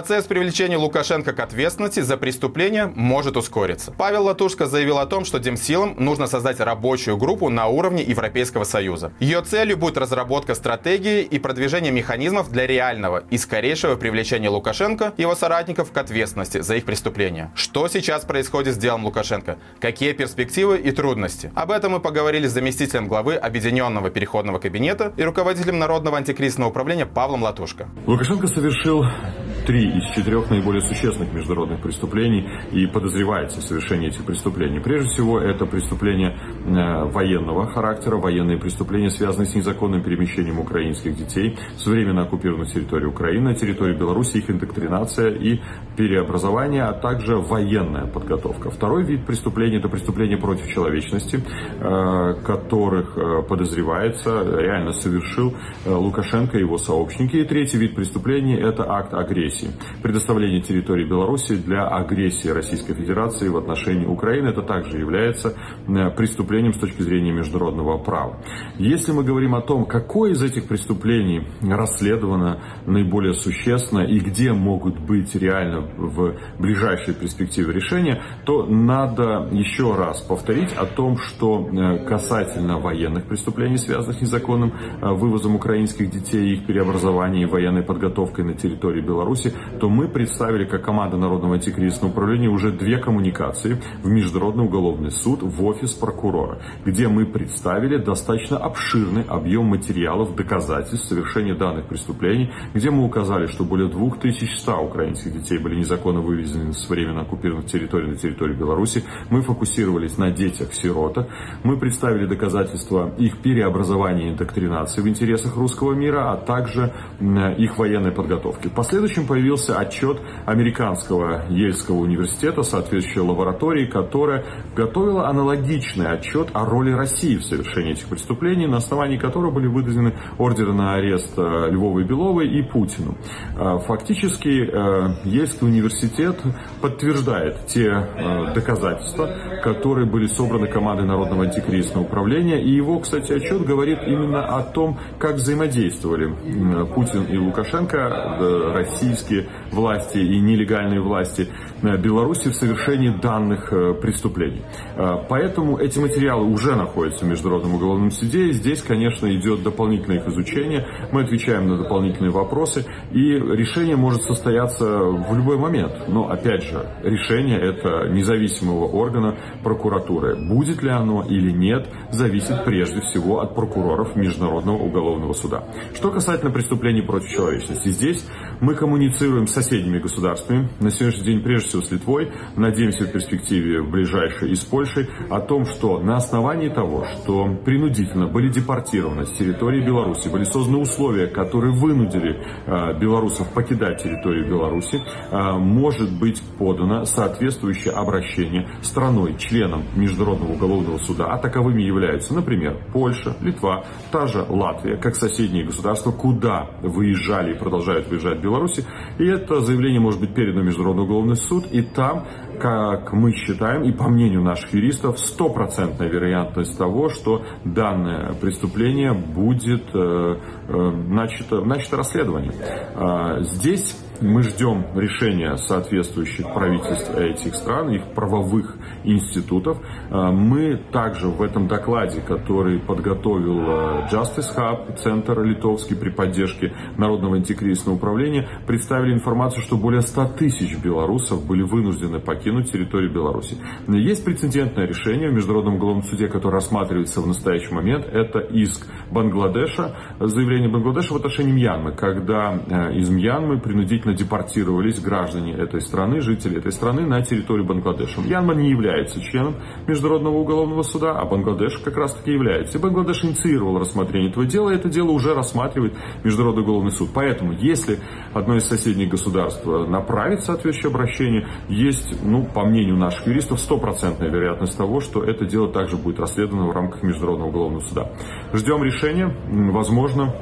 Процесс привлечения Лукашенко к ответственности за преступление может ускориться. Павел Латушко заявил о том, что Демсилам нужно создать рабочую группу на уровне Европейского Союза. Ее целью будет разработка стратегии и продвижение механизмов для реального и скорейшего привлечения Лукашенко и его соратников к ответственности за их преступления. Что сейчас происходит с делом Лукашенко? Какие перспективы и трудности? Об этом мы поговорили с заместителем главы Объединенного переходного кабинета и руководителем Народного антикризисного управления Павлом Латушко. Лукашенко совершил три из четырех наиболее существенных международных преступлений и подозревается в совершении этих преступлений. Прежде всего, это преступления э, военного характера, военные преступления, связанные с незаконным перемещением украинских детей с временно оккупированной территории Украины на территорию Беларуси, их индоктринация и переобразование, а также военная подготовка. Второй вид преступления – это преступления против человечности, э, которых э, подозревается, реально совершил Лукашенко и его сообщники. И третий вид преступления – это акт агрессии. Предоставление территории Беларуси для агрессии Российской Федерации в отношении Украины это также является преступлением с точки зрения международного права. Если мы говорим о том, какое из этих преступлений расследовано наиболее существенно и где могут быть реально в ближайшей перспективе решения, то надо еще раз повторить о том, что э, касательно военных преступлений, связанных с незаконным э, вывозом украинских детей, их переобразованием и военной подготовкой на территории Беларуси, то мы представили как команда Народного антикризисного управления уже две коммуникации в Международный уголовный суд в офис прокурора, где мы представили достаточно обширный объем материалов, доказательств совершения данных преступлений, где мы указали, что более 2100 украинских детей были незаконно вывезены с временно оккупированных территорий на территорию Беларуси. Мы фокусировались на детях-сиротах. Мы представили доказательства их переобразования и индоктринации в интересах русского мира, а также их военной подготовки. В последующем появился отчет американского Ельского университета, соответствующей лаборатории, которая готовила аналогичный отчет о роли России в совершении этих преступлений, на основании которого были выданы ордеры на арест э, Львовой Беловой и Путину. Э, фактически э, Ельский университет подтверждает те доказательства, которые были собраны командой Народного антикризисного управления, и его, кстати, отчет говорит именно о том, как взаимодействовали Путин и Лукашенко, российские власти и нелегальные власти э, Беларуси в совершении данных э, преступлений. Э, поэтому эти материалы уже находятся в Международном уголовном суде, и здесь, конечно, идет дополнительное их изучение, мы отвечаем на дополнительные вопросы, и решение может состояться в любой момент. Но, опять же, решение это независимого органа прокуратуры. Будет ли оно или нет, зависит прежде всего от прокуроров Международного уголовного суда. Что касательно преступлений против человечности, здесь мы коммуницируем коммуницируем с соседними государствами, на сегодняшний день прежде всего с Литвой, надеемся в перспективе в ближайшей и с Польшей, о том, что на основании того, что принудительно были депортированы с территории Беларуси, были созданы условия, которые вынудили э, белорусов покидать территорию Беларуси, э, может быть подано соответствующее обращение страной, членам Международного уголовного суда, а таковыми являются, например, Польша, Литва, та же Латвия, как соседние государства, куда выезжали и продолжают выезжать Беларуси, и это заявление может быть передано в Международный уголовный суд, и там, как мы считаем, и по мнению наших юристов, стопроцентная вероятность того, что данное преступление будет э, э, начато, начато расследование. Э, здесь мы ждем решения соответствующих правительств этих стран, их правовых институтов. А, мы также в этом докладе, который подготовил а, Justice Hub, Центр литовский при поддержке Народного антикризисного управления, представили информацию, что более 100 тысяч белорусов были вынуждены покинуть территорию Беларуси. Есть прецедентное решение в Международном уголовном суде, которое рассматривается в настоящий момент. Это иск Бангладеша, заявление Бангладеша в отношении Мьянмы, когда а, из Мьянмы принудительно принудительно депортировались граждане этой страны, жители этой страны на территорию Бангладеша. Мьянма не является членом Международного уголовного суда, а Бангладеш как раз таки является. И Бангладеш инициировал рассмотрение этого дела, и это дело уже рассматривает Международный уголовный суд. Поэтому, если одно из соседних государств направит соответствующее обращение, есть, ну, по мнению наших юристов, стопроцентная вероятность того, что это дело также будет расследовано в рамках Международного уголовного суда. Ждем решения, возможно,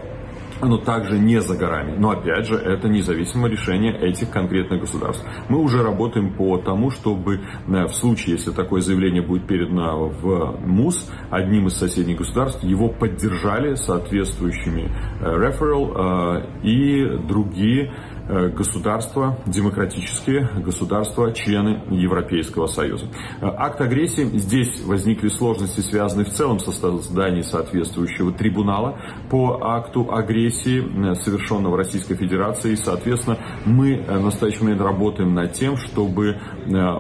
оно также не за горами. Но опять же, это независимое решение этих конкретных государств. Мы уже работаем по тому, чтобы э, в случае, если такое заявление будет передано в МУС, одним из соседних государств, его поддержали соответствующими э, referral э, и другие государства, демократические государства, члены Европейского Союза. Акт агрессии, здесь возникли сложности, связанные в целом со созданием соответствующего трибунала по акту агрессии, совершенного Российской Федерацией. Соответственно, мы в настоящий момент работаем над тем, чтобы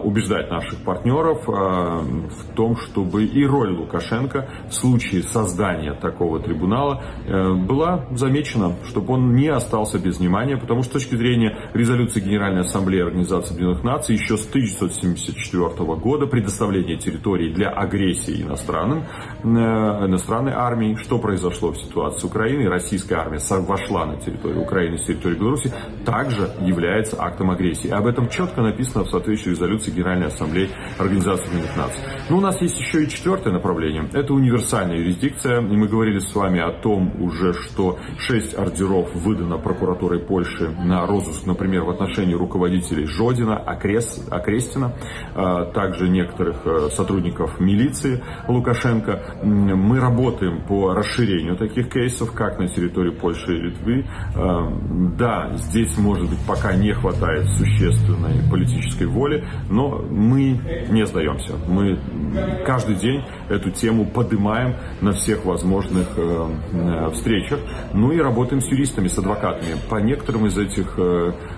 убеждать наших партнеров в том, чтобы и роль Лукашенко в случае создания такого трибунала э, была замечена, чтобы он не остался без внимания, потому что с точки зрения резолюции Генеральной Ассамблеи Организации Объединенных Наций еще с 1974 года предоставление территории для агрессии иностранным, э, иностранной армии, что произошло в ситуации с Украиной, российская армия вошла на территорию Украины с территории Беларуси, также является актом агрессии. Об этом четко написано в соответствующей резолюции Генеральной Ассамблеи Организации Объединенных Наций. Но у нас есть еще и четвертое направление. Это универсальная юрисдикция. И мы говорили с вами о том уже, что шесть ордеров выдано прокуратурой Польши на розыск, например, в отношении руководителей Жодина, Окрест, Окрестина, а также некоторых э, сотрудников милиции Лукашенко. Мы работаем по расширению таких кейсов, как на территории Польши и Литвы. А, да, здесь, может быть, пока не хватает существенной политической воли, но мы не сдаемся. Мы каждый день эту тему поднимаем на всех возможных э, э, встречах. Ну и работаем с юристами, с адвокатами. По некоторым из этих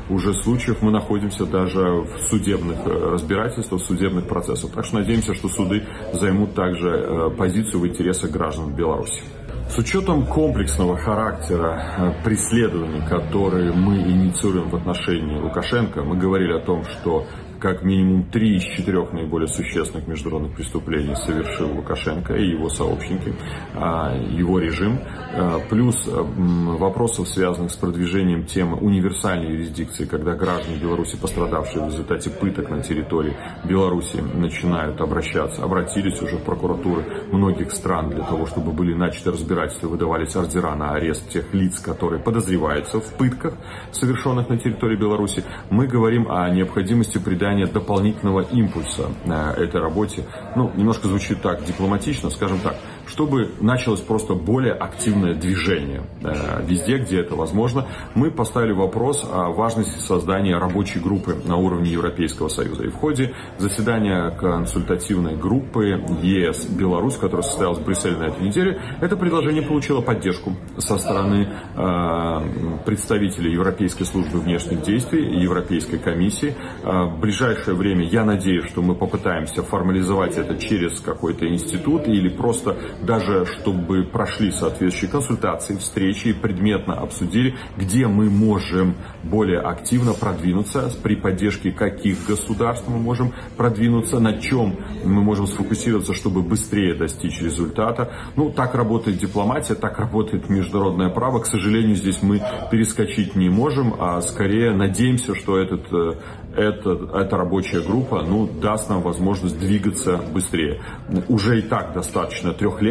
уже случаев мы находимся даже в судебных разбирательствах, в судебных процессах. Так что надеемся, что суды займут также позицию в интересах граждан Беларуси. С учетом комплексного характера преследований, которые мы инициируем в отношении Лукашенко, мы говорили о том, что как минимум три из четырех наиболее существенных международных преступлений совершил Лукашенко и его сообщники, а, его режим. А, плюс вопросов, связанных с продвижением темы универсальной юрисдикции, когда граждане Беларуси, пострадавшие в результате пыток на территории Беларуси, начинают обращаться, обратились уже в прокуратуры многих стран для того, чтобы были начаты разбирательства, выдавались ордера на арест тех лиц, которые подозреваются в пытках, совершенных на территории Беларуси. Мы говорим о необходимости придания придание дополнительного импульса этой работе. Ну, немножко звучит так дипломатично, скажем так, чтобы началось просто более активное движение э, везде, где это возможно. Мы поставили вопрос о важности создания рабочей группы на уровне Европейского Союза. И в ходе заседания консультативной группы ЕС-Беларусь, которая состоялась в Брюсселе на этой неделе, это предложение получило поддержку со стороны э, представителей Европейской службы внешних действий и Европейской комиссии. Э, в ближайшее время я надеюсь, что мы попытаемся формализовать это через какой-то институт или просто даже чтобы прошли соответствующие консультации, встречи и предметно обсудили, где мы можем более активно продвинуться, при поддержке каких государств мы можем продвинуться, на чем мы можем сфокусироваться, чтобы быстрее достичь результата. Ну, так работает дипломатия, так работает международное право. К сожалению, здесь мы перескочить не можем, а скорее надеемся, что этот э, эта, эта рабочая группа ну, даст нам возможность двигаться быстрее. Уже и так достаточно трех лет,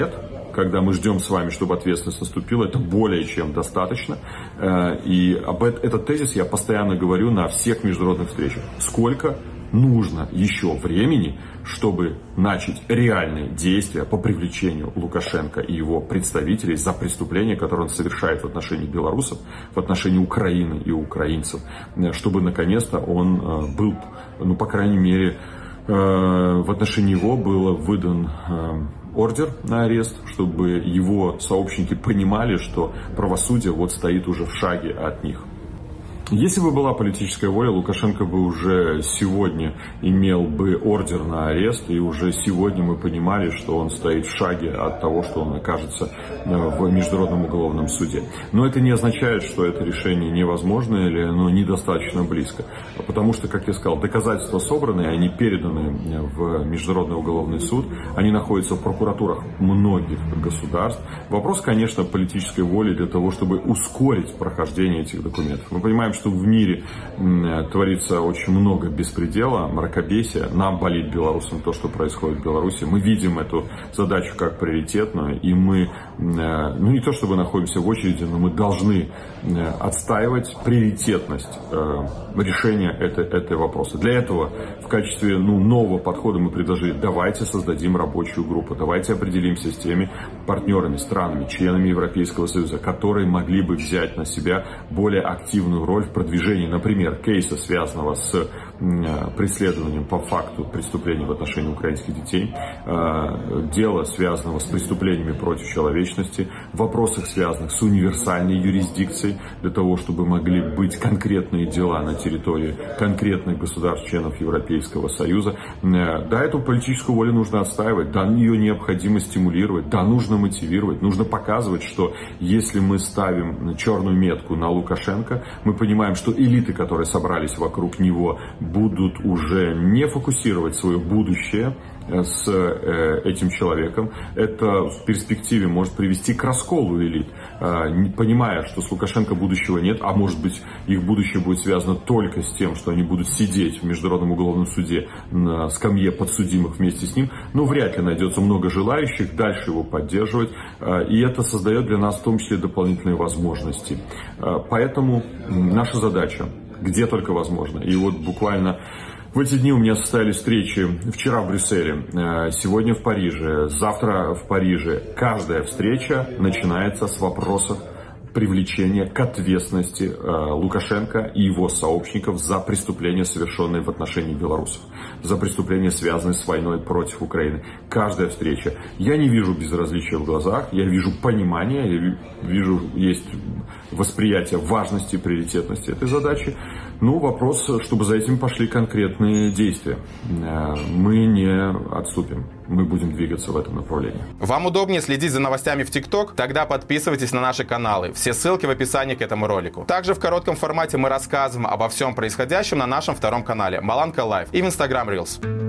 когда мы ждем с вами, чтобы ответственность наступила, это более чем достаточно. Э, и об этот тезис я постоянно говорю на всех международных встречах. Сколько нужно еще времени, чтобы начать реальные действия по привлечению Лукашенко и его представителей за преступления, которые он совершает в отношении белорусов, в отношении Украины и украинцев, чтобы наконец-то он э, был, ну, по крайней мере, э, в отношении его был выдан э, ордер на арест, чтобы его сообщники понимали, что правосудие вот стоит уже в шаге от них. Если бы была политическая воля, Лукашенко бы уже сегодня имел бы ордер на арест, и уже сегодня мы понимали, что он стоит в шаге от того, что он окажется э, в Международном уголовном суде. Но это не означает, что это решение невозможно или оно недостаточно близко. Потому что, как я сказал, доказательства собраны, они переданы в Международный уголовный суд, они находятся в прокуратурах многих государств. Вопрос, конечно, политической воли для того, чтобы ускорить прохождение этих документов. Мы понимаем, что в мире творится очень много беспредела, мракобесия. Нам болит белорусам то, что происходит в Беларуси. Мы видим эту задачу как приоритетную, и мы ну не то чтобы находимся в очереди, но мы должны отстаивать приоритетность решения этой, этой вопроса. Для этого в качестве ну, нового подхода мы предложили, давайте создадим рабочую группу, давайте определимся с теми партнерами, странами, членами Европейского Союза, которые могли бы взять на себя более активную роль в продвижении, например, кейса, связанного с преследованием по факту преступлений в отношении украинских детей, э, дело, связанного с преступлениями против человечности, в вопросах, связанных с универсальной юрисдикцией, для того, чтобы могли быть конкретные дела на территории конкретных государств-членов Европейского Союза. Э, да, эту политическую волю нужно отстаивать, да, ее необходимо стимулировать, да, нужно мотивировать, нужно показывать, что если мы ставим черную метку на Лукашенко, мы понимаем, что элиты, которые собрались вокруг него, будут уже не фокусировать свое будущее э, с э, этим человеком. Это в перспективе может привести к расколу элит, э, понимая, что с Лукашенко будущего нет, а может быть их будущее будет связано только с тем, что они будут сидеть в Международном уголовном суде на скамье подсудимых вместе с ним, но вряд ли найдется много желающих дальше его поддерживать, и это создает для нас в том числе дополнительные возможности. Поэтому наша задача где только возможно. И вот буквально в эти дни у меня состоялись встречи вчера в Брюсселе, э, сегодня в Париже, завтра в Париже. Каждая встреча начинается с вопросов привлечения к ответственности э, Лукашенко и его сообщников за преступления, совершенные в отношении белорусов, за преступления, связанные с войной против Украины. Каждая встреча. Я не вижу безразличия в глазах, я вижу понимание, я вижу, есть восприятие важности и приоритетности этой задачи. Ну, вопрос, чтобы за этим пошли конкретные действия. Э, мы не отступим. Мы будем двигаться в этом направлении. Вам удобнее следить за новостями в ТикТок? Тогда подписывайтесь на наши каналы. Все ссылки в описании к этому ролику. Также в коротком формате мы рассказываем обо всем происходящем на нашем втором канале Маланка Лайв и в Instagram Reels.